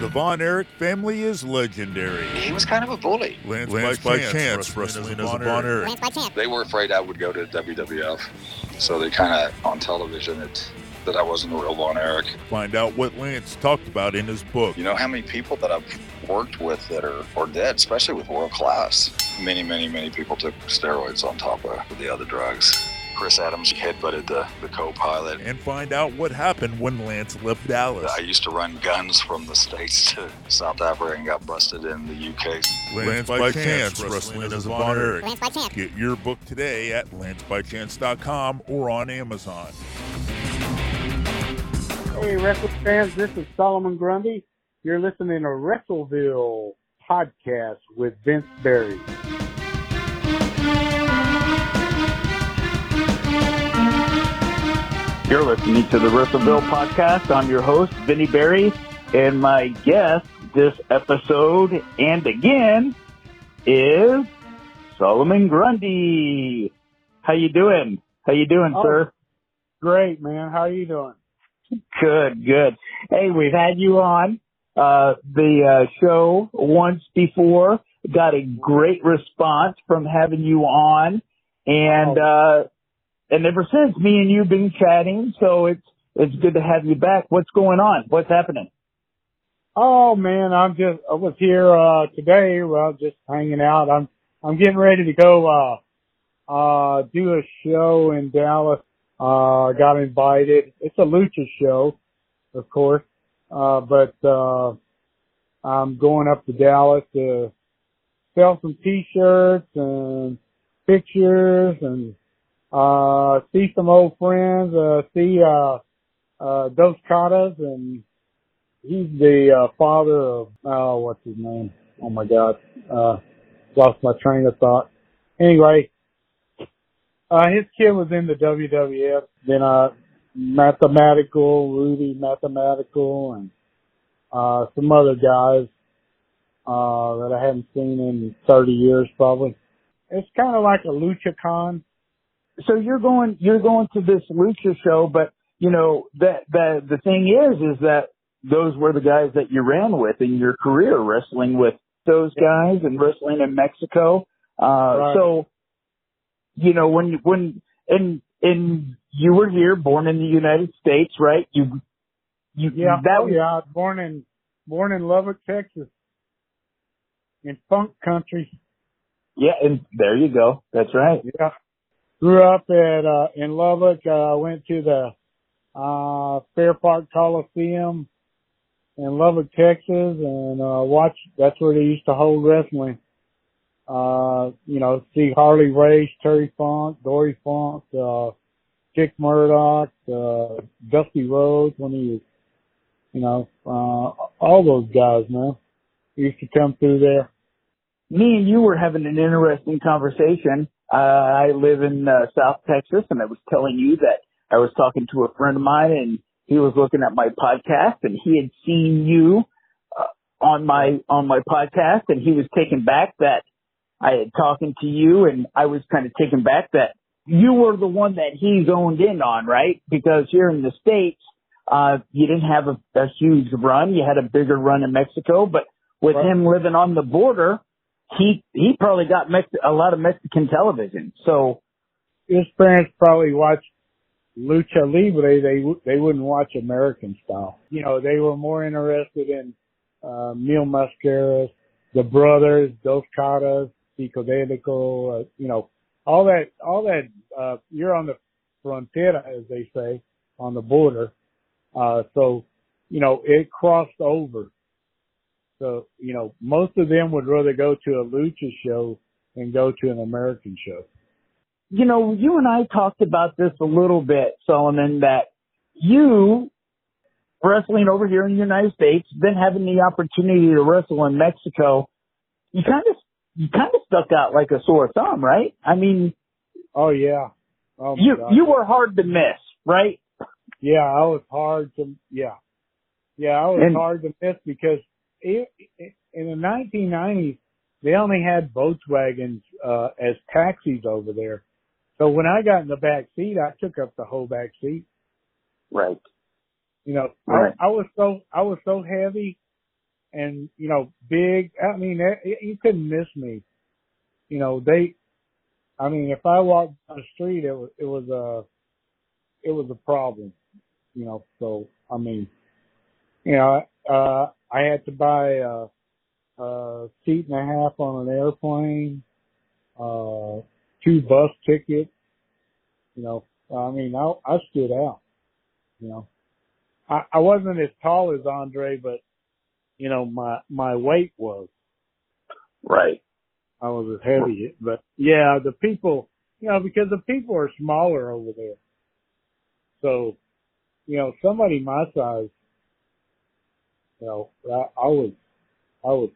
The Von Erich family is legendary. He was kind of a bully. Lance, Lance by, by, chance, wrestling, as, as Von Erich. Lance by chance. They were afraid I would go to WWF, so they kind of on television it that I wasn't a real Von Erich. Find out what Lance talked about in his book. You know how many people that I've worked with that are, are dead, especially with world class. Many, many, many people took steroids on top of the other drugs. Chris Adams headbutted the, the co-pilot. And find out what happened when Lance left Dallas. I used to run guns from the States to South Africa and got busted in the UK. Lance, Lance by, by chance, chance, wrestling as a Von Erich. Lance by chance. Get your book today at lancebychance.com or on Amazon. Hey, wrestling fans, this is Solomon Grundy. You're listening to Wrestleville podcast with Vince Barry. You're listening to the Wrestleville podcast. I'm your host, Vinny Berry, and my guest this episode and again is Solomon Grundy. How you doing? How you doing, oh, sir? Great, man. How are you doing? Good, good. Hey, we've had you on uh, the uh, show once before. Got a great response from having you on, and uh, and ever since, me and you've been chatting, so it's it's good to have you back. What's going on? What's happening? Oh man, I'm just I was here uh today, well just hanging out. I'm I'm getting ready to go uh uh do a show in Dallas. Uh got invited. It's a lucha show, of course. Uh but uh I'm going up to Dallas to sell some t-shirts and pictures and uh, see some old friends, uh, see, uh, uh, Dos Caras and he's the, uh, father of, oh, what's his name? Oh my God. Uh, lost my train of thought. Anyway, uh, his kid was in the WWF, then, uh, Matemático, Rudy Matemático and, uh, some other guys, uh, that I haven't seen in 30 years probably. It's kind of like a lucha con so you're going you're going to this lucha show, but you know that the the thing is is that those were the guys that you ran with in your career, wrestling with those guys and wrestling in Mexico. Uh, right. So, you know when when and and you were here, born in the United States, right? You you yeah that was, yeah born in born in Lubbock, Texas, in funk country. Yeah, and there you go. That's right. Yeah grew up at uh in Lubbock. Uh went to the uh Fair Park Coliseum in Lubbock, Texas and uh watched that's where they used to hold wrestling. Uh, you know, see Harley Race, Terry Funk, Dory Funk, uh Dick Murdoch, uh Dusty Rhodes when he was you know, uh all those guys, man. Used to come through there. Me and you were having an interesting conversation uh, I live in uh, South Texas, and I was telling you that I was talking to a friend of mine, and he was looking at my podcast, and he had seen you uh, on my on my podcast, and he was taken back that I had talking to you, and I was kind of taken back that you were the one that he zoned in on, right? Because here in the states, uh, you didn't have a, a huge run; you had a bigger run in Mexico, but with right. him living on the border, he he probably got Mex- a lot of Mexican television. So his parents probably watched lucha libre. They they wouldn't watch American style. You know, they were more interested in uh, Mil Mascaras, the brothers, Dos Caras, Psicodelico. Uh, you know, all that all that. Uh, you're on the frontera, as they say, on the border. Uh, so, you know, it crossed over so, you know, most of them would rather go to a lucha show than go to an American show. You know, you and I talked about this a little bit, Solomon, that you wrestling over here in the United States, then having the opportunity to wrestle in Mexico, you kind of you kind of stuck out like a sore thumb, right? I mean, oh yeah, oh, you God. you were hard to miss, right? Yeah, I was hard to yeah, yeah, I was and, hard to miss because it, it, in the 1990s, they only had Volkswagens uh, as taxis over there. So when I got in the back seat, I took up the whole back seat. Right. You know, Right. I, I was so I was so heavy, and you know, big. I mean, it, you couldn't miss me. You know, they. I mean, if I walked down the street, it was it was a it was a problem. You know, so I mean, you know, uh, I had to buy a, a seat and a half on an airplane, uh, two bus tickets. You know, I mean, I, I stood out. You know, I, I wasn't as tall as Andre, but you know, my my weight was. Right. I was as heavy, but yeah, the people, you know, because the people are smaller over there. So, you know, somebody my size, you know, I, I was, I was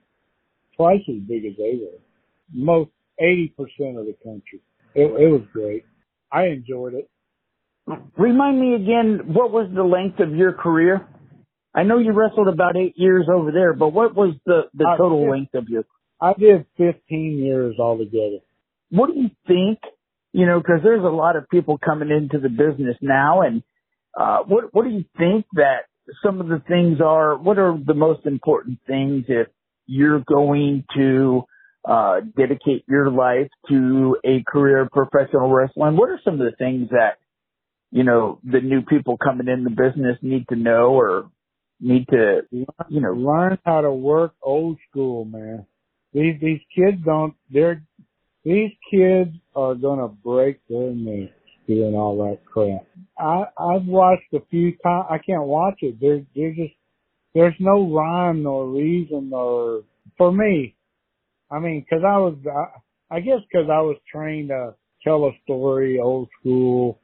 twice as big as they were. Most 80% of the country. It, it was great. I enjoyed it. Remind me again, what was the length of your career? I know you wrestled about eight years over there, but what was the, the total yeah. length of your, I did 15 years altogether. what do you think, you know, cause there's a lot of people coming into the business now and, uh, what, what do you think that some of the things are, what are the most important things if you're going to, uh, dedicate your life to a career of professional wrestling? What are some of the things that, you know, the new people coming in the business need to know or need to, you know, learn how to work old school, man. These these kids don't. They're these kids are gonna break their doing all that crap. I I've watched a few times. I can't watch it. There there's just there's no rhyme nor reason or for me. I mean, 'cause I was I, I guess 'cause I was trained to tell a story old school,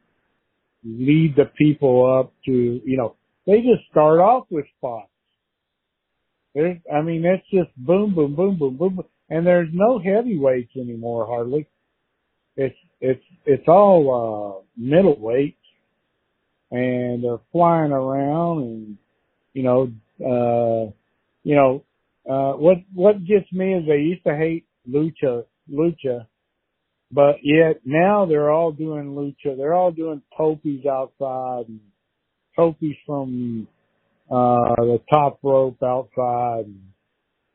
lead the people up to you know they just start off with spots. There's, I mean, it's just boom, boom, boom, boom, boom, boom. and there's no heavyweights anymore hardly. It's it's it's all uh middleweights, and they're flying around, and you know, uh, you know, uh, what what gets me is they used to hate lucha, lucha, but yet now they're all doing lucha. They're all doing topies outside and topies from uh the top rope outside and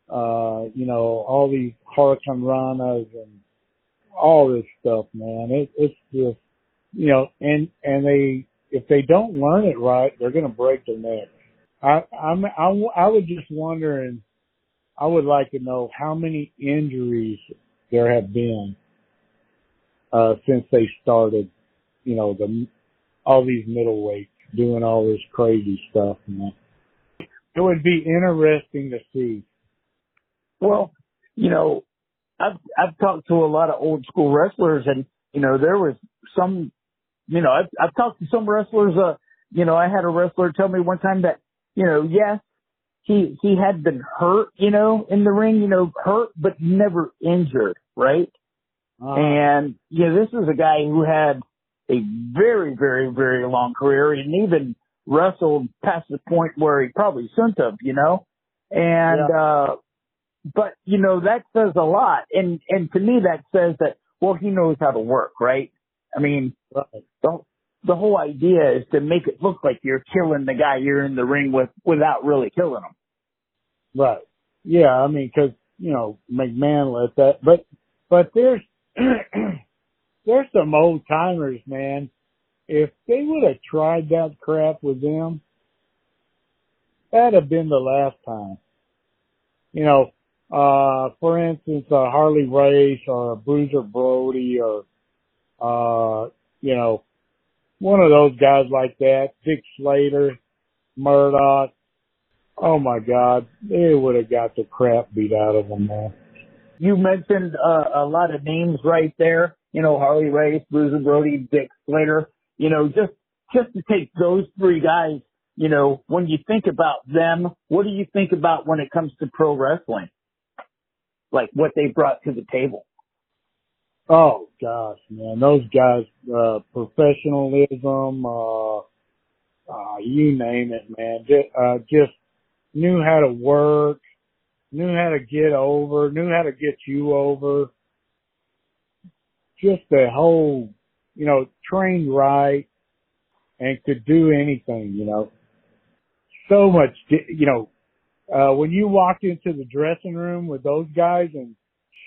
uh you know all these hurricane ranas and all this stuff man. It it's just you know and and they if they don't learn it right they're going to break their neck. I i'm I, I was just wondering i would like to know how many injuries there have been uh since they started you know the all these middleweights doing all this crazy stuff man. It would be interesting to see. Well, you know, I've I've talked to a lot of old school wrestlers, and you know, there was some, you know, I've I've talked to some wrestlers. Uh, you know, I had a wrestler tell me one time that, you know, yes, he he had been hurt, you know, in the ring, you know, hurt but never injured, right? Uh, And you know, this is a guy who had a very, very, very long career and even wrestled past the point where he probably shouldn't have, you know? And, uh, but you know, that says a lot. And, and to me that says that, well, he knows how to work, right? I mean, the, the whole idea is to make it look like you're killing the guy you're in the ring with without really killing him. Right. Yeah, I mean, cause, you know, McMahon let that, but, but there's, there's some old timers, man. If they would have tried that crap with them, that'd have been the last time. You know, uh, for instance, a Harley Race or Bruiser Brody or, uh, you know, one of those guys like that, Dick Slater, Murdoch. Oh my God, they would have got the crap beat out of them, man. You mentioned uh, a lot of names right there. You know, Harley Race, Bruiser Brody, Dick Slater. You know, just just to take those three guys. You know, when you think about them, what do you think about when it comes to pro wrestling? Like what they brought to the table. Oh gosh, man, those guys, uh, professionalism, uh, uh, you name it, man, just, uh, just knew how to work, knew how to get over, knew how to get you over. Just the whole, you know, trained right. and could do anything, you know. So much, you know, uh, when you walked into the dressing room with those guys and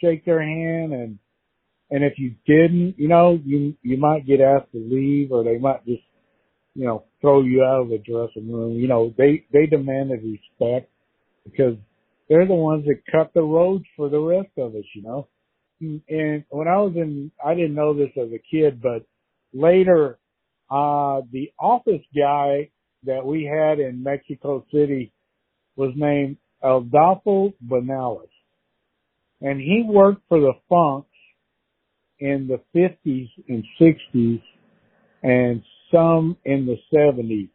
shake their hand and, and if you didn't, you know, you, you might get asked to leave or they might just, you know, throw you out of the dressing room. You know, they, they demanded respect because they're the ones that cut the roads for the rest of us, you know. And when I was in, I didn't know this as a kid, but later, uh, the office guy that we had in Mexico City was named Adolfo Bonales. And he worked for the Funks in the 50s and 60s and some in the 70s.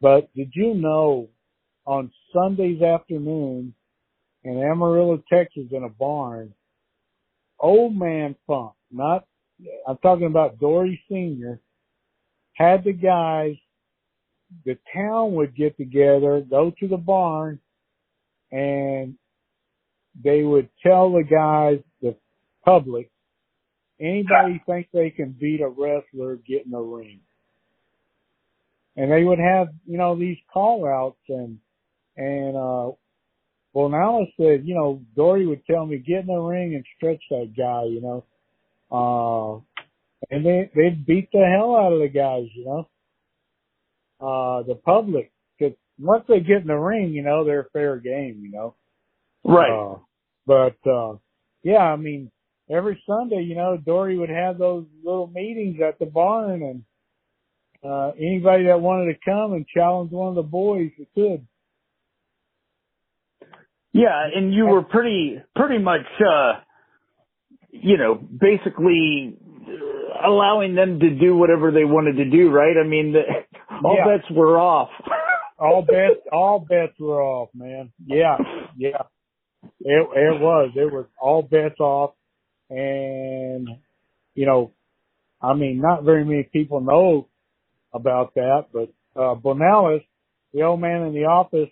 But did you know on Sundays afternoon in Amarillo, Texas in a barn, old man Funk, not, I'm talking about Dory Sr., had the guys, the town would get together, go to the barn, and they would tell the guys, the public, anybody think they can beat a wrestler, get in the ring. And they would have, you know, these call outs and, and, uh, well, now I said, you know, Dory would tell me, get in the ring and stretch that guy, you know. Uh, and they, they'd beat the hell out of the guys, you know. Uh, the public, cause once they get in the ring, you know, they're fair game, you know. Right. Uh, but, uh, yeah, I mean, every Sunday, you know, Dory would have those little meetings at the barn and, uh, anybody that wanted to come and challenge one of the boys could. Yeah, and you were pretty, pretty much, uh, you know, basically uh, allowing them to do whatever they wanted to do, right? I mean, the, all Yeah. bets were off. all bets, all bets were off, man. Yeah, yeah. It, it was, it was all bets off. And, you know, I mean, not very many people know about that, but, uh, Bonales, the old man in the office,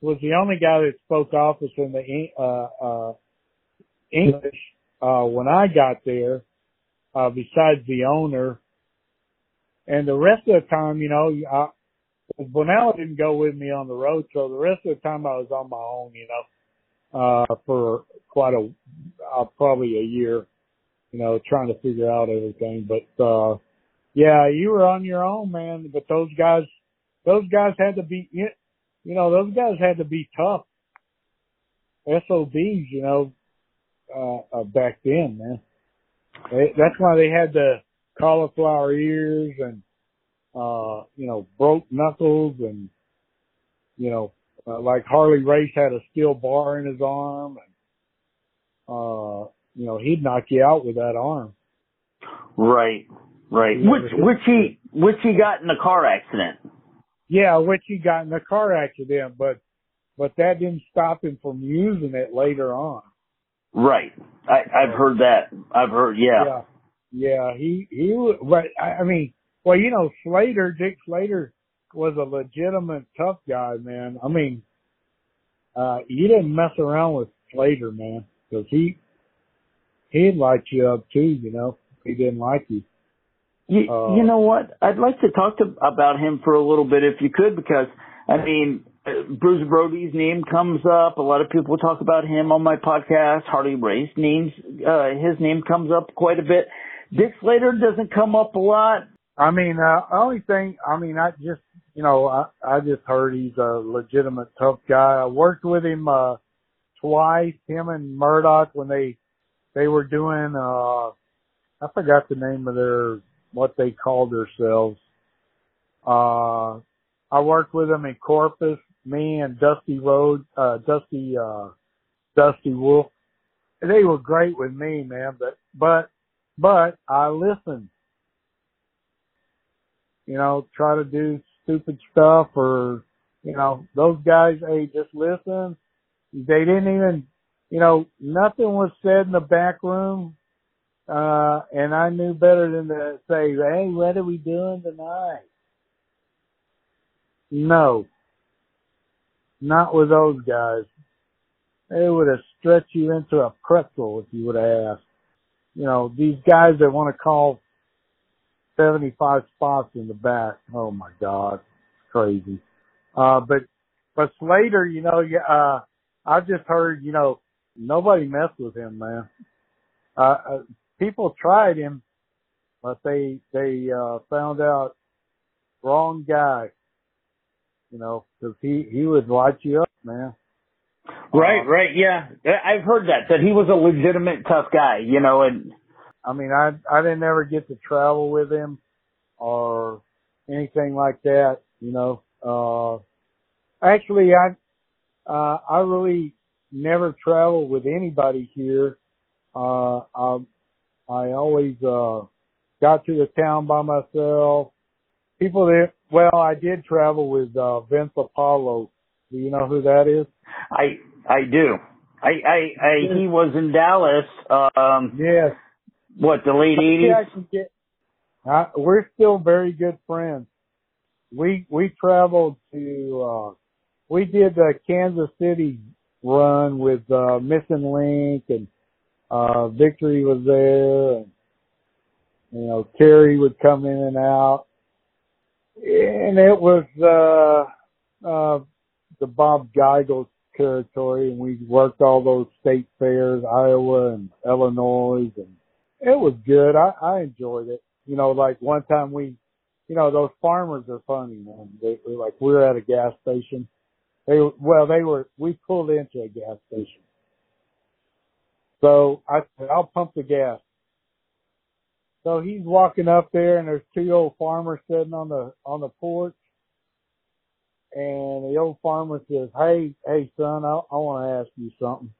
was the only guy that spoke office in the, uh, uh, English, uh, when I got there, uh, besides the owner. And the rest of the time, you know, I, Bonales didn't go with me on the road, so the rest of the time I was on my own, you know, uh, for quite a, uh, probably a year, you know, trying to figure out everything. But, uh, yeah, you were on your own, man, but those guys, those guys had to be, you know, those guys had to be tough. SOBs, you know, uh, uh back then, man. They, that's why they had the cauliflower ears and, uh, you know, broke knuckles and, you know, uh, like Harley Race had a steel bar in his arm and, uh, you know, he'd knock you out with that arm. Right, right. Yeah, Which, it- which he, which he got in a car accident. Yeah, which he got in a car accident, but, but that didn't stop him from using it later on. Right. I, I've heard that. I've heard, yeah. Yeah. Yeah, he, he, but I mean, well, you know, Slater, Dick Slater was a legitimate tough guy, man. I mean, uh, you didn't mess around with Slater, man, cause he, he'd light you up too, you know, he didn't like you. You, Uh, you know what? I'd like to talk to, about him for a little bit if you could, because I mean, uh, Bruiser Brody's name comes up. A lot of people talk about him on my podcast. Harley Race names, uh, his name comes up quite a bit. Dick Slater doesn't come up a lot. I mean, uh, only thing, I mean, I just, you know, I, I just heard he's a legitimate tough guy. I worked with him, uh, twice, him and Murdoch when they, they were doing, uh, I forgot the name of their, what they called themselves. Uh, I worked with them in Corpus, me and Dusty Road, uh, Dusty, uh, Dusty Wolfe. They were great with me, man, but, but, but I listen. you know, try to do stupid stuff or, you know, those guys, hey, just listen. They didn't even, you know, nothing was said in the back room. Uh, and I knew better than to say, hey, what are we doing tonight? No. Not with those guys. They would have stretched you into a pretzel if you would have asked. You know, these guys that want to call 75 spots in the back. Oh my God. Crazy. Uh, but, but Slater, you know, uh, I just heard, you know, nobody messed with him, man. Uh, uh people tried him, but they, they, uh, found out wrong guy, you know, cause he, he would light you up, man. Right, uh, right, yeah. I've heard that, that he was a legitimate tough guy, you know, and I mean, I I didn't ever get to travel with him or anything like that. You know, uh, actually, I uh, I really never traveled with anybody here. Uh, I I always uh, got to the town by myself. People that well, I did travel with uh, Vince Apollo. Do you know who that is? I I do. I I, I he was in Dallas. Um, yes what, the late 80s? Uh, we're still very good friends. We, we traveled to, uh, we did the Kansas City run with, uh, Missing Link and, uh, Victory was there and, you know, Terry would come in and out. And it was, uh, uh, the Bob Geigel territory and we worked all those state fairs, Iowa and Illinois and it was good. I, I enjoyed it. You know, like one time we, you know, those farmers are funny, man. They were like, we were at a gas station. They, well, they were, we pulled into a gas station. So I said, I'll pump the gas. So he's walking up there and there's two old farmers sitting on the, on the porch. And the old farmer says, Hey, hey son, I, I want to ask you something.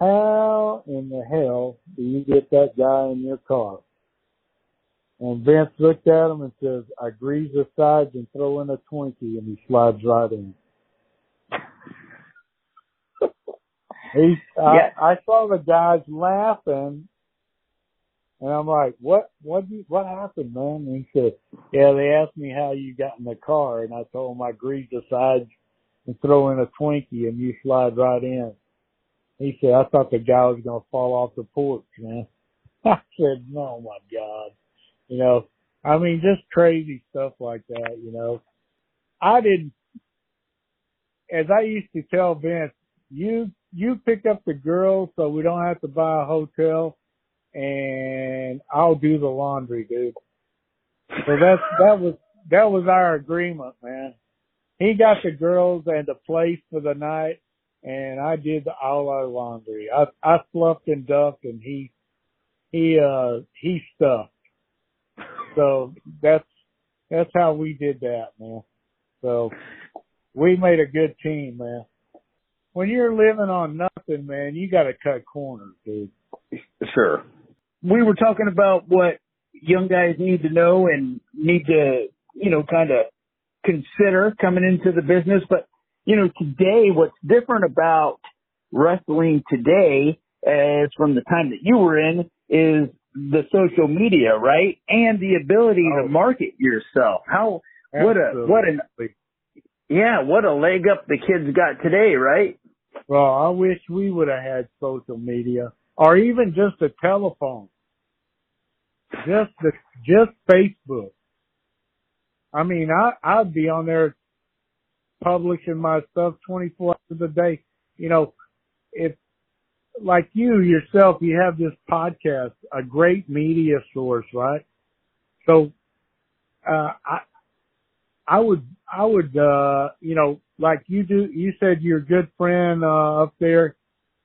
How in the hell do you get that guy in your car? And Vince looked at him and says, I grease the sides and throw in a Twinkie and he slides right in. he, yeah. I, I saw the guys laughing and I'm like, what, what, what happened, man? And he said, yeah, they asked me how you got in the car and I told them I grease the sides and throw in a Twinkie and you slide right in. He said, I thought the guy was going to fall off the porch, man. I said, no, my God. You know, I mean, just crazy stuff like that, you know. I didn't, as I used to tell Vince, you, you pick up the girls so we don't have to buy a hotel and I'll do the laundry, dude. So that's, that was, that was our agreement, man. He got the girls and the place for the night and I did all our laundry. I I fluffed and duffed, and he he uh he stuffed. So that's that's how we did that, man. So we made a good team, man. When you're living on nothing, man, you got to cut corners, dude. Sure. We were talking about what young guys need to know and need to, you know, kind of consider coming into the business, but you know, today, what's different about wrestling today, as from the time that you were in, is the social media, right? And the ability oh. to market yourself. How, Absolutely. what a, what an, yeah, what a leg up the kids got today, right? Well, I wish we would have had social media or even just a telephone. Just the, just Facebook. I mean, I, I'd be on there publishing my stuff 24 hours a day. You know, if like you yourself, you have this podcast, a great media source, right? So, uh, I, I would, I would, uh, you know, like you do, you said your good friend, uh, up there.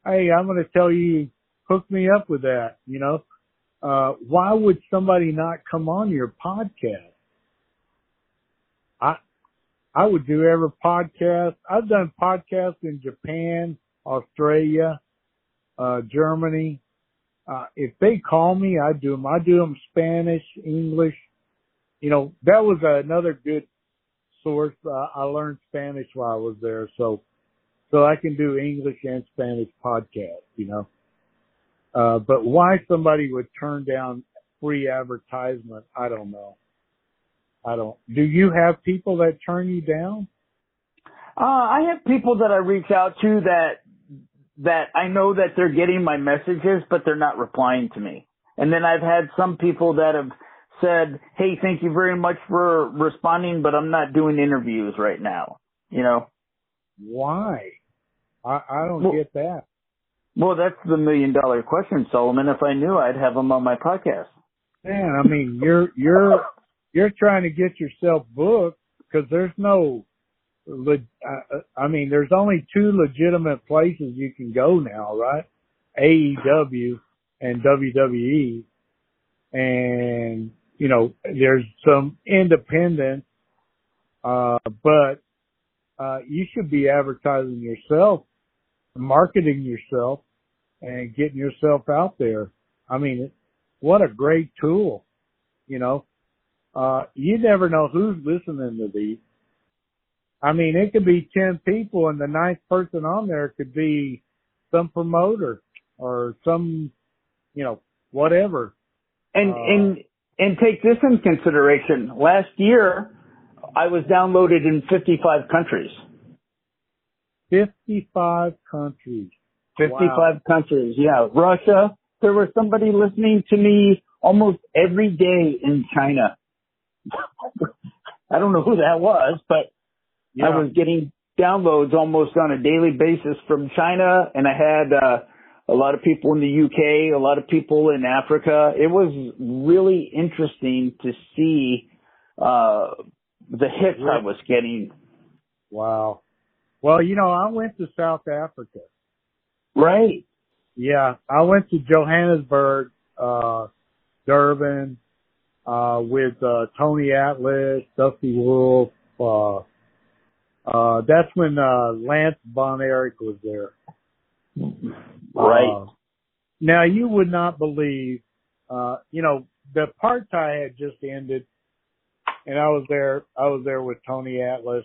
Hey, I'm going to tell you, hook me up with that, you know? Uh, why would somebody not come on your podcast? I, I would do every podcast. I've done podcasts in Japan, Australia, uh, Germany. Uh, if they call me, I do them. I do them Spanish, English. You know, that was another good source. Uh, I learned Spanish while I was there. So, so I can do English and Spanish podcasts, you know. Uh, but why somebody would turn down free advertisement, I don't know. I don't. Do you have people that turn you down? Uh, I have people that I reach out to that that I know that they're getting my messages, but they're not replying to me. And then I've had some people that have said, "Hey, thank you very much for responding, but I'm not doing interviews right now." You know? Why? I I don't Well- get that. Well, that's the million dollar question, Solomon. If I knew, I'd have him on my podcast. Man, I mean, you're you're you're trying to get yourself booked because there's no. uh, I mean, there's only two legitimate places you can go now, right? AEW and WWE, and you know, there's some independent, uh, but uh, you should be advertising yourself, marketing yourself, and getting yourself out there. I mean, what a great tool, you know. Uh, you never know who's listening to these. I mean, it could be 10 people and the ninth person on there could be some promoter or some, you know, whatever. And Uh, and and take this in consideration. Last year, I was downloaded in 55 countries. 55 countries. 55 Wow. countries. Yeah, Russia. There was somebody listening to me almost every day in China. I don't know who that was, but Yeah. I was getting downloads almost on a daily basis from China, and I had uh, a lot of people in the UK, a lot of people in Africa. It was really interesting to see uh, the hits I was getting. Wow. Well, you know, I went to South Africa. Right. Yeah, I went to Johannesburg, uh, Durban, uh, with, uh, Tony Atlas, Dusty Wolfe, uh, uh, that's when, uh, Lance Von Erich was there. Right. Uh, now you would not believe, uh, you know, the apartheid had just ended and I was there, I was there with Tony Atlas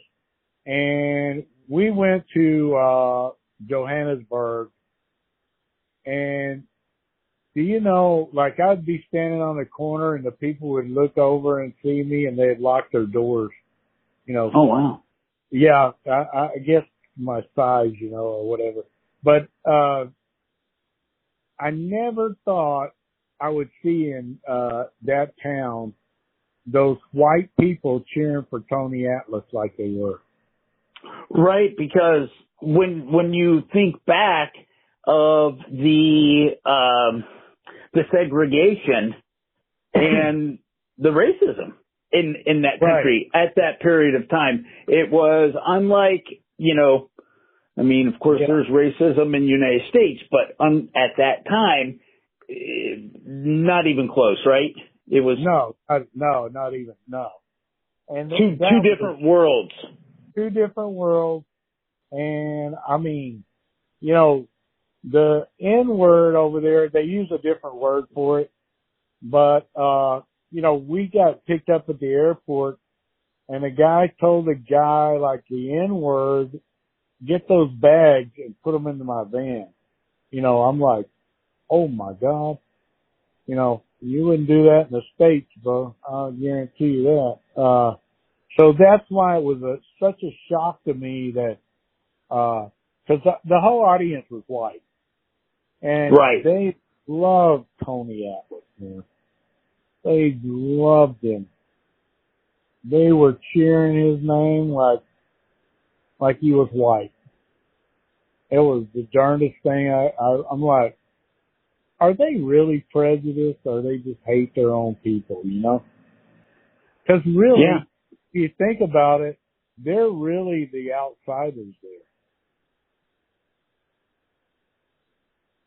and we went to, uh, Johannesburg and do you know, like I'd be standing on the corner and the people would look over and see me and they'd lock their doors, you know, Oh wow. yeah, I, I guess my size, you know, or whatever. But uh I never thought I would see in uh that town those white people cheering for Tony Atlas like they were. Right, because when when you think back of the um, the segregation and the racism in in that Right. country at that period of time, it was unlike you know. I mean, of course, Yeah. there's racism in the United States, but un, at that time, not even close, right? It was No, uh, no, not even no. And two two different worlds. Two different worlds. And I mean, you know, the N word over there, they use a different word for it. But, uh, you know, we got picked up at the airport and the guy told the guy like the N word, get those bags and put them into my van. You know, I'm like, oh my God. You know, you wouldn't do that in the States, bro. I'll guarantee you that. Uh, so that's why it was a, such a shock to me that, uh, cause the, the whole audience was white. And Right. they loved Tony Atlas, man. They loved him. They were cheering his name like, like he was white. It was the darndest thing. I, I, I'm like, are they really prejudiced or they just hate their own people, you know? Cause really, Yeah. You think about it, they're really the outsiders there.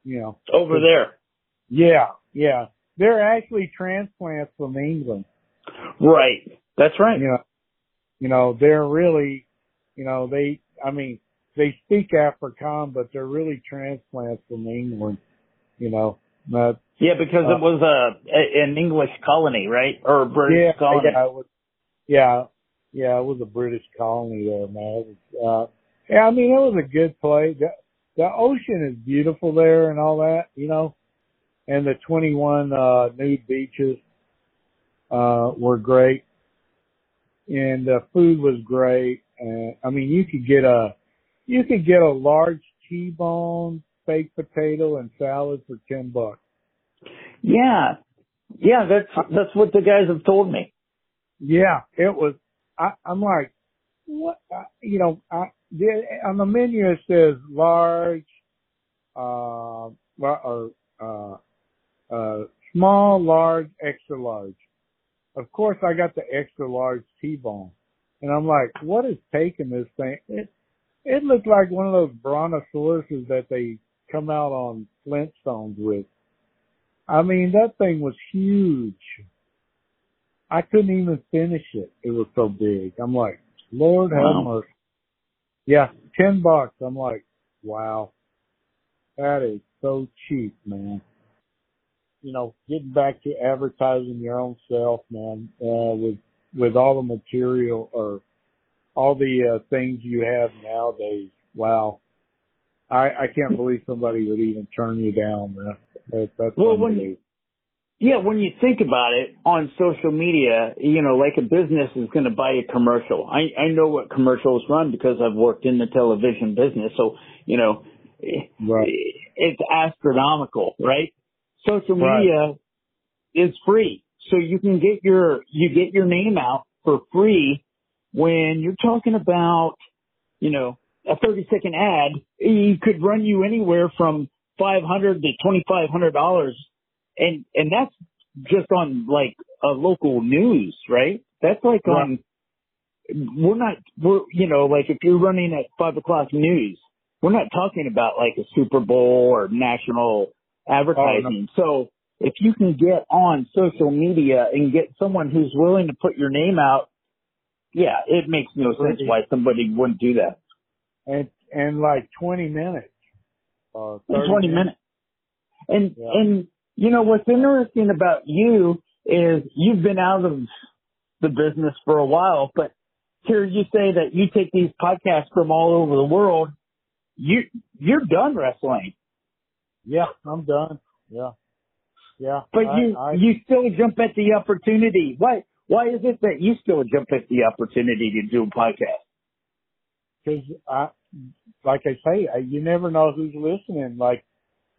You know, over there. yeah, yeah. They're actually transplants from England. Right. That's right. You know, you know, they're really, you know, they, I mean, they speak Afrikaans, but they're really transplants from England. You know, but Yeah, because Uh, it was a, a an English colony, right, or a British yeah, colony. yeah, was, yeah, yeah, it was a British colony there, man. It was, uh, yeah, I mean, it was a good place. The, the ocean is beautiful there and all that, you know, and the 21, uh, nude beaches, uh, were great. And the food was great. And I mean, you could get a, you could get a large T-bone, baked potato and salad for 10 bucks. Yeah, Yeah, that's that's what the guys have told me. Yeah, it was. I, I'm like, what? I, you know, I, the, on the menu it says large, uh, or uh, uh, small, large, extra large. Of course, I got the extra large T-bone, and I'm like, what is taking this thing? It it looked like one of those brontosauruses that they come out on Flintstones with. I mean, that thing was huge. I couldn't even finish it. It was so big. I'm like, Lord have mercy. Yeah, ten bucks. I'm like, wow, that is so cheap, man. You know, getting back to advertising your own self, man, uh, with with all the material or all the uh, things you have nowadays. Wow, I I can't believe somebody would even turn you down, man. That, that's Well, when-. Yeah, when you think about it on social media, you know, like a business is going to buy a commercial. I, I know what commercials run because I've worked in the television business. So, you know, Right. it's astronomical, right? Social Right. media is free. So you can get your, you get your name out for free when you're talking about, you know, a 30 second ad, you could run you anywhere from 500 to $2,500 and and that's just on like a local news, right? That's like on. We're not. We're you know like if you're running at five o'clock news, we're not talking about like a Super Bowl or national advertising. So if you can get on social media and get someone who's willing to put your name out, yeah, it makes no sense Right. why somebody wouldn't do that. and and like twenty minutes. Uh, 30 20 minutes. And, Yeah. and, you know, what's interesting about you is you've been out of the business for a while, but here you say that you take these podcasts from all over the world. You, you're done wrestling, Yeah, I'm done. Yeah, yeah. but I- you, I, you still jump at the opportunity. Why, why is it that you still jump at the opportunity to do a podcast? because I, like I say, I, you never know who's listening. Like,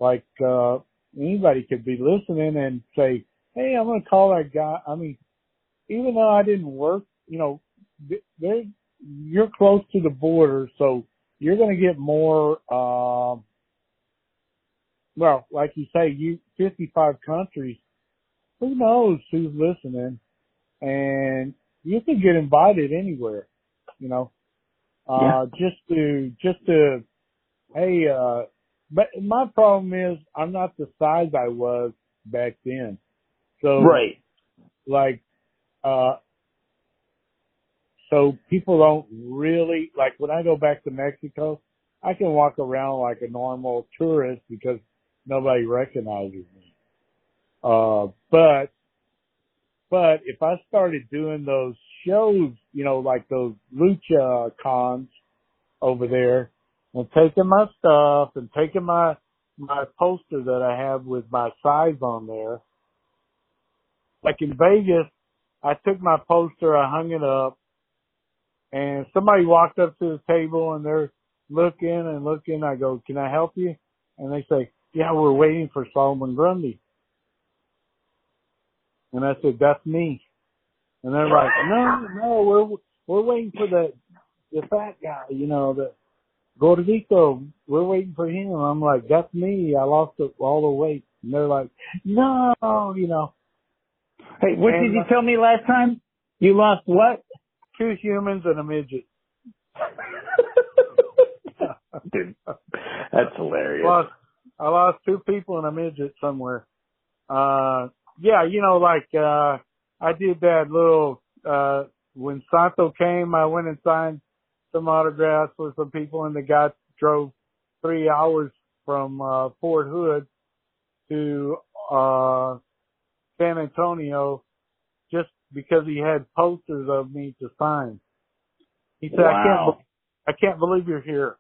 like uh anybody could be listening and say, "Hey, I'm going to call that guy." I mean, even though I didn't work, you know, th- there you're close to the border, so you're going to get more. Um, well, like you say, you 55 countries. Who knows who's listening? And you can get invited anywhere, you know uh, just to, just to, hey, uh, but my problem is I'm not the size I was back then. So, Right. like, uh, so people don't really, like when I go back to Mexico, I can walk around like a normal tourist because nobody recognizes me. Uh, but, but if I started doing those shows, you know, like those lucha cons over there and taking my stuff and taking my, my poster that I have with my size on there. Like in Vegas, I took my poster, I hung it up and somebody walked up to the table and they're looking and looking. I go, can I help you? And they say, yeah, we're waiting for Solomon Grundy. And I said, that's me. And they're like, no, no, we're, we're waiting for the, the fat guy, you know, the Gordito. We're waiting for him. I'm like, that's me. I lost all the weight. And they're like, no, you know, Hey, what And, did you uh, tell me last time? You lost what? two humans and a midget. Dude, that's hilarious. lost, I lost two people and a midget somewhere. Uh, yeah, you know, like, uh, I did that little, uh, when Santo came, I went and signed some autographs for some people and the guy drove three hours from, uh, Fort Hood to, uh, San Antonio just because he had posters of me to sign. He said, I can't, Wow. I can't believe you're here.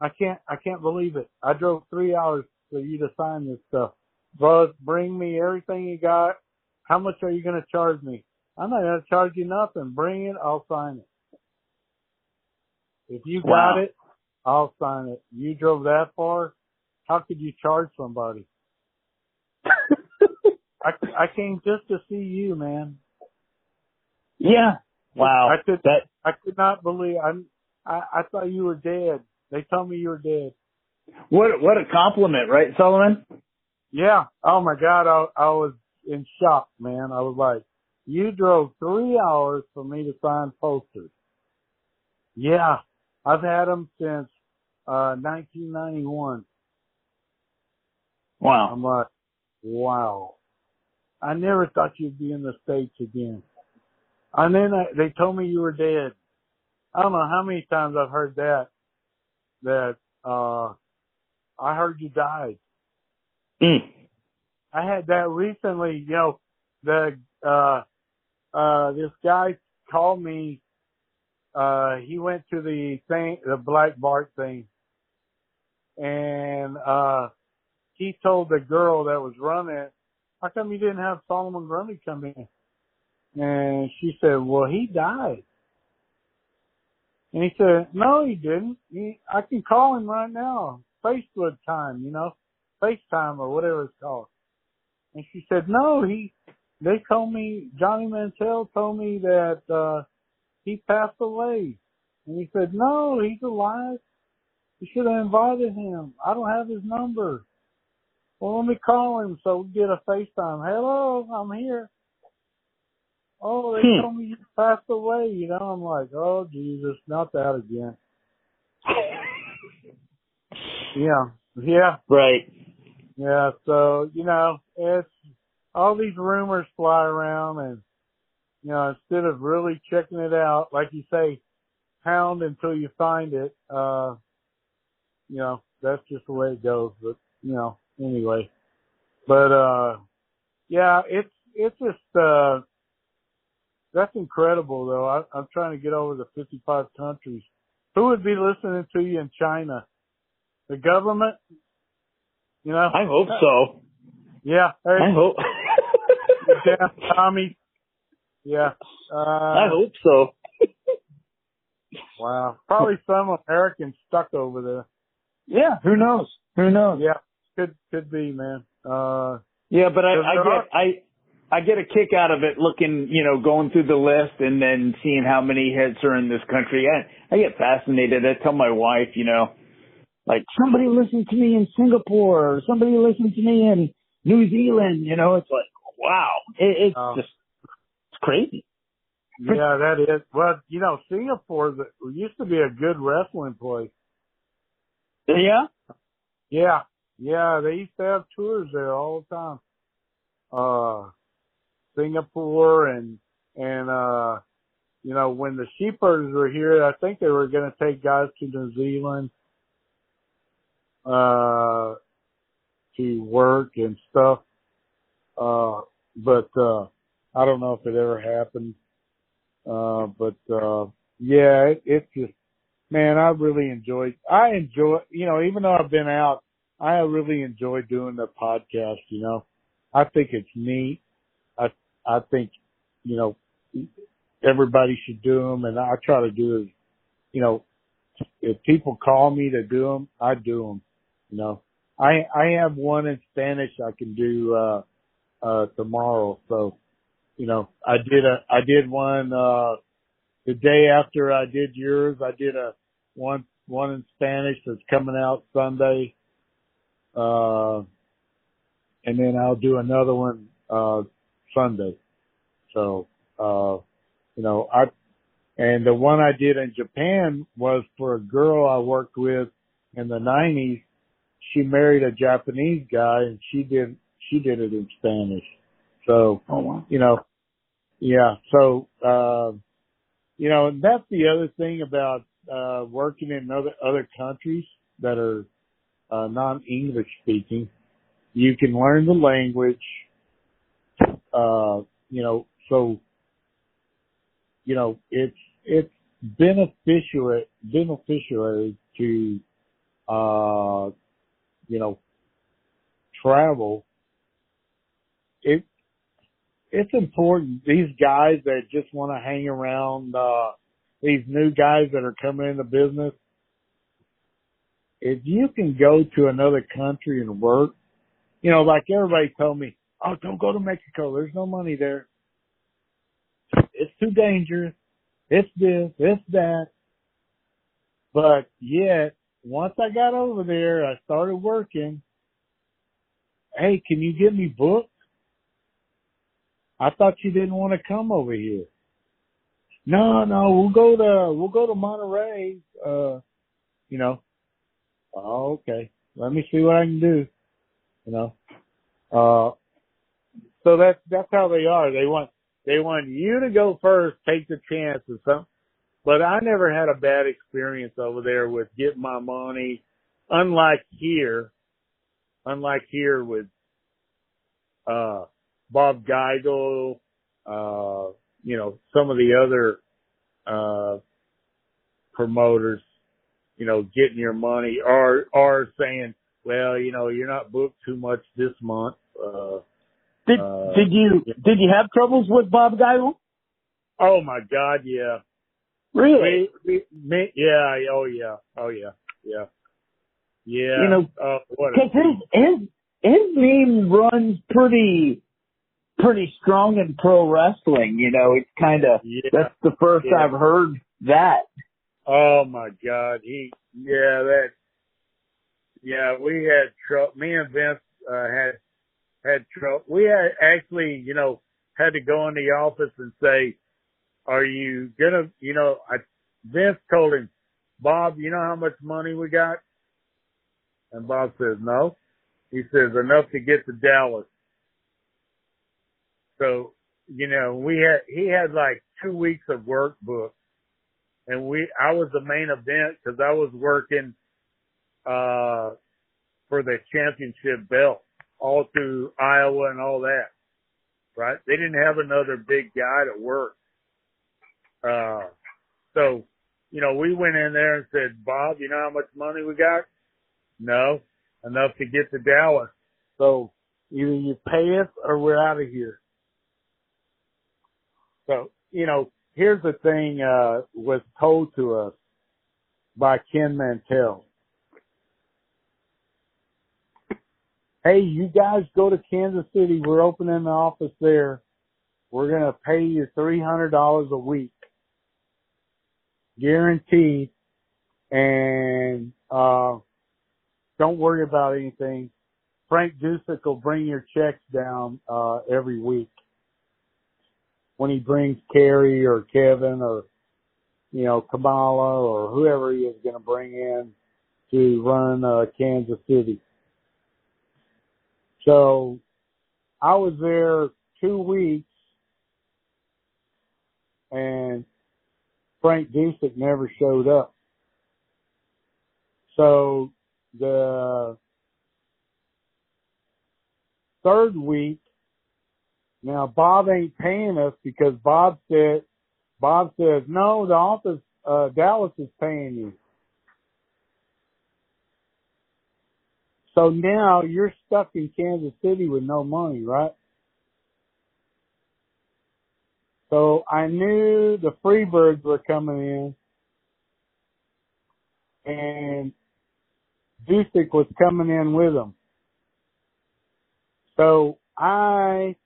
I can't, I can't believe it. I drove three hours for you to sign this stuff. Buzz, bring me everything you got. How much are you going to charge me? I'm not going to charge you nothing. Bring it. I'll sign it. If you got Wow. it, I'll sign it. You drove that far. How could you charge somebody? I I came just to see you, man. Yeah. Wow. I could that I could not believe I'm I I thought you were dead. They told me you were dead. what what a compliment, right, Solomon? Yeah. Oh my God. I I was in shock, man. I was like, you drove three hours for me to sign posters. Yeah. I've had them since uh 1991. Wow. I'm like, wow. I never thought you'd be in the States again. And then I, they told me you were dead. I don't know how many times I've heard that, that, uh, I heard you died. Mm. I had that recently, you know, the, uh, uh, this guy called me, uh, he went to the thing, the Black Bart thing, and, uh, he told the girl that was running how come you didn't have Solomon Grundy come in? And she said, well, he died. And he said, no, he didn't. He, I can call him right now. Facebook time, you know, FaceTime or whatever it's called. And she said, no, he, they told me, Johnny Mantell told me that, uh, he passed away. And he said, no, he's alive. You should have invited him. I don't have his number. Well, let me call him so we get a FaceTime. Hello, I'm here. Oh, they Hmm. told me you passed away. You know, I'm like, oh Jesus, not that again. Yeah, yeah, Right. yeah. So you know, it's all these rumors fly around, and you know, instead of really checking it out, like you say, pound until you find it. Uh, you know, that's just the way it goes. But you know, anyway. But uh, yeah, it's it's just uh, that's incredible though. I, I'm trying to get over the 55 countries. Who would be listening to you in China? The government? You know? I hope so. Yeah. I hope. damn Tommy. Yeah. Uh, I hope so. Wow. Probably some Americans stuck over there. Yeah. Who knows? Who knows? Yeah. Could could be, man. Uh Yeah, but I, I get I I get a kick out of it looking, you know, going through the list and then seeing how many hits are in this country. I I get fascinated. I tell my wife, you know, like somebody listened to me in Singapore or somebody listened to me in New Zealand. You know, it's like wow, it, it's Oh. just crazy. yeah, that is. Well, you know, Singapore used to be a good wrestling place. Yeah. Yeah. Yeah, they used to have tours there all the time. Uh Singapore and and uh you know, when the sheepers were here, I think they were gonna take guys to New Zealand uh to work and stuff. Uh but uh I don't know if it ever happened. Uh but uh yeah, it, it's just man, I really enjoyed I enjoy you know, even though I've been out I really enjoy doing the podcast, you know. I think it's neat. I I think, you know, everybody should do them and I try to do is, you know, if people call me to do them, I do them, you know. I I have one in Spanish I can do uh uh tomorrow, so you know, I did a I did one uh the day after I did yours, I did a one one in Spanish that's coming out Sunday. Uh, and then I'll do another one, uh, Sunday. So, uh, you know, I, and the one I did in Japan was for a girl I worked with in the nineties. She married a Japanese guy and she did, she did it in Spanish. So, Oh wow. you know, yeah. So, uh, you know, and that's the other thing about, uh, working in other, other countries that are, uh, non-English speaking. You can learn the language, uh, you know, so, you know, it's, it's beneficial, beneficiary to, uh, you know, travel. It, it's important. These guys that just want to hang around, uh, these new guys that are coming into business, if you can go to another country and work, you know, like everybody told me, oh, don't go to Mexico. There's no money there. It's too dangerous. It's this, it's that. But yet, once I got over there, I started working. Hey, can you get me booked? I thought you didn't want to come over here. No, no, we'll go to we'll go to Monterrey. Uh, you know. Oh, okay. Let me see what I can do. You know. Uh, so that's that's how they are. They want they want you to go first, take the chance or something. But I never had a bad experience over there with getting my money. Unlike here, unlike here with uh Bob Geigel, uh, you know, some of the other uh promoters, you know, getting your money are, or saying, well, you know, you're not booked too much this month. Uh Did Uh, did you did you have troubles with Bob Geigel? oh my God, yeah. Really? Me, me, yeah, oh yeah, oh yeah, yeah, yeah. You know, oh, what Because his his his name runs pretty pretty strong in pro wrestling. You know, it's kind of yeah. that's the first Yeah. I've heard that. Oh my God, he, yeah, that, yeah, we had trouble. Me and Vince uh, had had trouble. We had actually, you know, had to go in the office and say, "Are you gonna?" You know, I Vince told him, "Bob, you know how much money we got?" And Bob says, "No." He says, "Enough to get to Dallas." So, you know, we had he had like two weeks of work booked and we I was the main event because I was working uh for the championship belt all through Iowa and all that. Right? They didn't have another big guy to work. Uh so, you know, we went in there and said, Bob, you know how much money we got? No. Enough to get to Dallas. So either you pay us or we're out of here. So, you know, here's the thing, uh, was told to us by Ken Mantell. Hey, you guys go to Kansas City. We're opening an office there. We're going to pay you $300 a week. Guaranteed. And, uh, don't worry about anything. Frank Dusek will bring your checks down, uh, every week when he brings Kerry or Kevin or, you know, Kamala or whoever he is going to bring in to run uh, Kansas City. So I was there two weeks and Frank Dusek never showed up. So the third week, now Bob ain't paying us because Bob said, Bob says, no, the office, uh, Dallas is paying you. So now you're stuck in Kansas City with no money, right? So I knew the Freebirds were coming in and Dusek was coming in with them. So I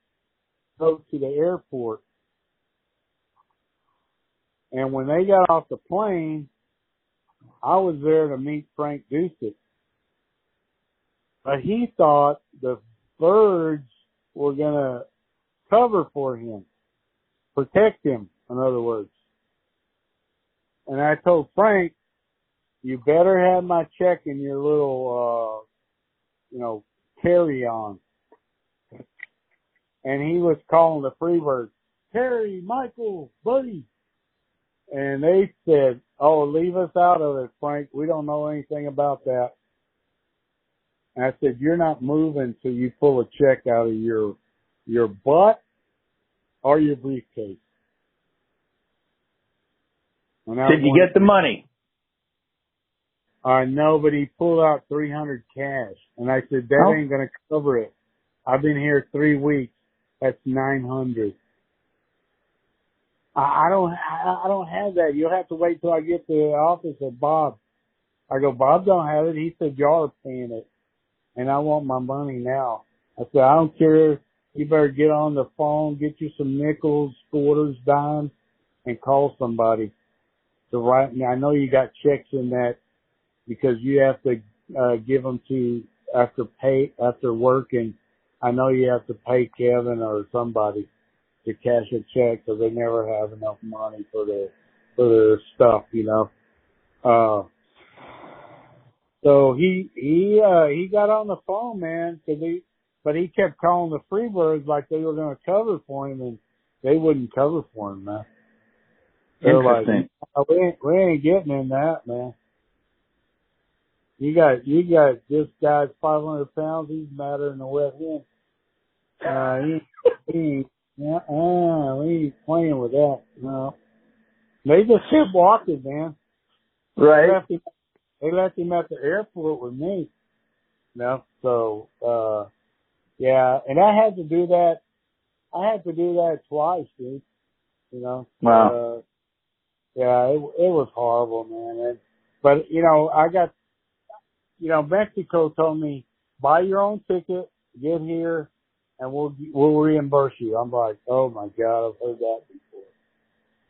go to the airport and when they got off the plane, I was there to meet Frank Dusek. But he thought the birds were gonna cover for him, protect him, in other words. And I told Frank, you better have my check in your little, uh, you know, carry on. And he was calling the Freebirds, Terry, Michael, Buddy. And they said, oh, leave us out of it, Frank. We don't know anything about that. And I said, you're not moving till you pull a check out of your, your butt or your briefcase. And I Did you wanted- get the money? I know, but he pulled out 300 cash. And I said, that Oh. ain't going to cover it. I've been here three weeks. That's 900. I, I don't, I, I don't have that. You'll have to wait till I get to the office of Bob. I go, Bob don't have it. He said, y'all are paying it. And I want my money now. I said, I don't care you better get on the phone, get you some nickels, quarters, dimes, and call somebody to write me. I know you got checks in that because you have to uh, give them to after pay after work, and I know you have to pay Kevin or somebody to cash a check because they never have enough money for their for their stuff, you know. Uh, so he he uh he got on the phone, man, cause he but he kept calling the Freebirds like they were going to cover for him, and they wouldn't cover for him, man. They're Interesting. Like, oh, we ain't we ain't getting in that, man. You got you got this guy's five hundred pounds. He's madder than a wet hen. Uh, he, he, yeah, uh, we ain't playing with that. No, they just kept walking, man. They Right. left him. They left him at the airport with me. No, so uh, yeah, and I had to do that. I had to do that twice, dude. You know. Wow. Uh, yeah, it it was horrible, man. And, but you know, I got, you know, Mexico told me buy your own ticket, get here, and we'll we'll reimburse you. I'm like, oh my god, I've heard that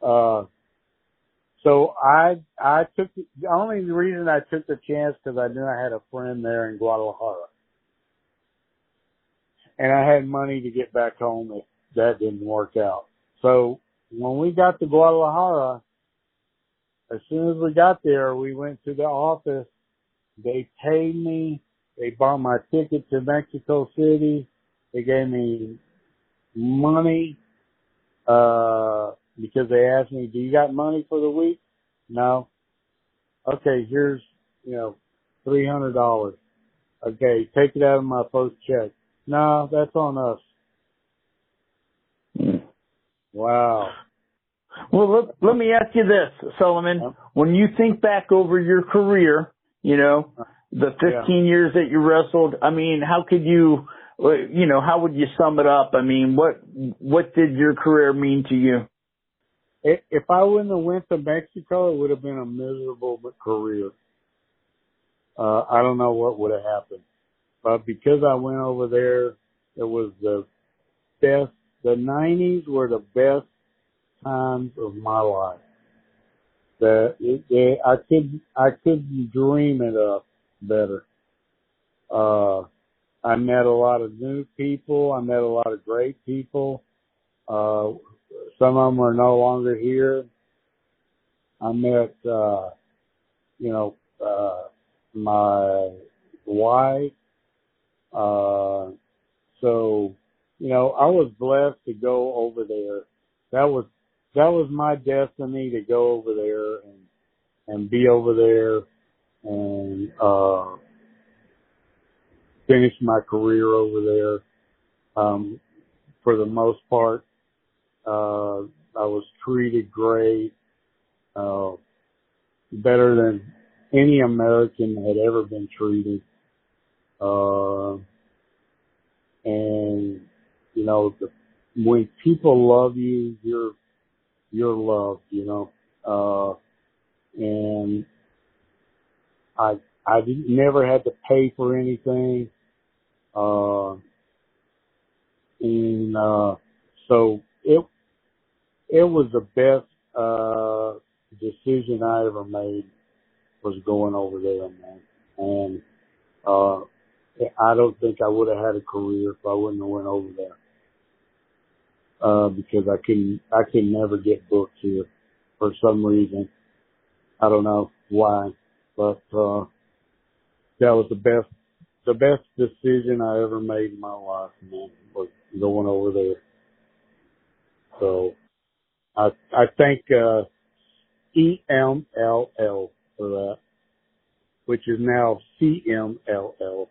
before. Uh, so I I took the, only reason I took the chance because I knew I had a friend there in Guadalajara, and I had money to get back home if that didn't work out. So when we got to Guadalajara, as soon as we got there, we went to the office. They paid me. They bought my ticket to Mexico City. They gave me money, uh, because they asked me, do you got money for the week? No. Okay, here's, you know, $300. Okay, take it out of my first check. No, that's on us. Mm. Wow. Well, let, let me ask you this, Solomon. When you think back over your career, you know, the 15 years that you wrestled, I mean, how could you, you know, how would you sum it up? I mean, what, what did your career mean to you? If I wouldn't have went to Mexico, it would have been a miserable career. Uh, I don't know what would have happened, but because I went over there, it was the best. The '90s were the best times of my life. That it, it, I could I couldn't dream it up better. Uh, I met a lot of new people. I met a lot of great people. Uh, some of them are no longer here. I met, uh, you know, uh, my wife. Uh, so, you know, I was blessed to go over there. That was, that was my destiny to go over there and, and be over there and, uh, finish my career over there. Um, for the most part, uh, I was treated great, uh, better than any American had ever been treated. Uh, and, you know, the, when people love you, you're, you're loved, you know, uh, and I, I didn't, never had to pay for anything. Uh, and, uh, so it, it was the best, uh, decision I ever made was going over there, man. And, uh, I don't think I would have had a career if I wouldn't have went over there. Uh, because I couldn't, I could never get booked here for some reason. I don't know why, but, uh, that was the best, the best decision I ever made in my life, man, was going over there. So I, I thank, uh, EMLL for that, which is now CMLL.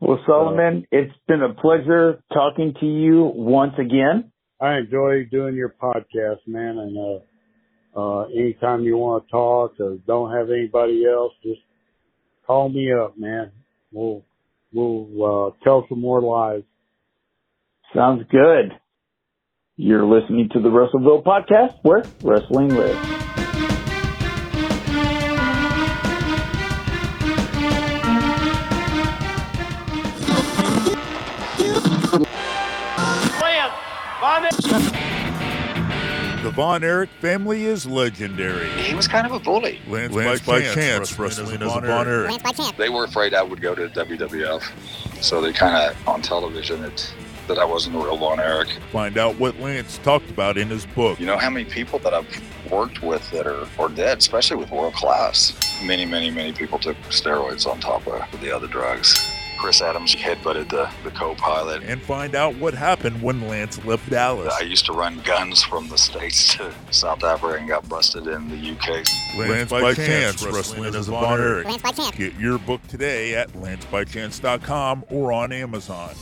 Well, Solomon, it's been a pleasure talking to you once again. I enjoy doing your podcast, man, and, uh, uh, anytime you want to talk or don't have anybody else, just call me up, man. We'll, we'll, uh, tell some more lies. Sounds good. You're listening to the Russellville podcast where wrestling lives. Von Erich family is legendary. He was kind of a bully. Lance, Lance by, by Chance, wrestling as a Von Erich. Lance by chance. They were afraid I would go to WWF, so they kind of on television it that I wasn't a real Von Erich. Find out what Lance talked about in his book. You know how many people that I've worked with that are, are dead, especially with world class. Many, many, many people took steroids on top of the other drugs. Chris Adams headbutted the, the co-pilot. And find out what happened when Lance left Dallas. I used to run guns from the States to South Africa and got busted in the UK. Lance, Lance by, by Chance, wrestling as a Von Erich. Lance by chance. Get your book today at lancebychance.com or on Amazon.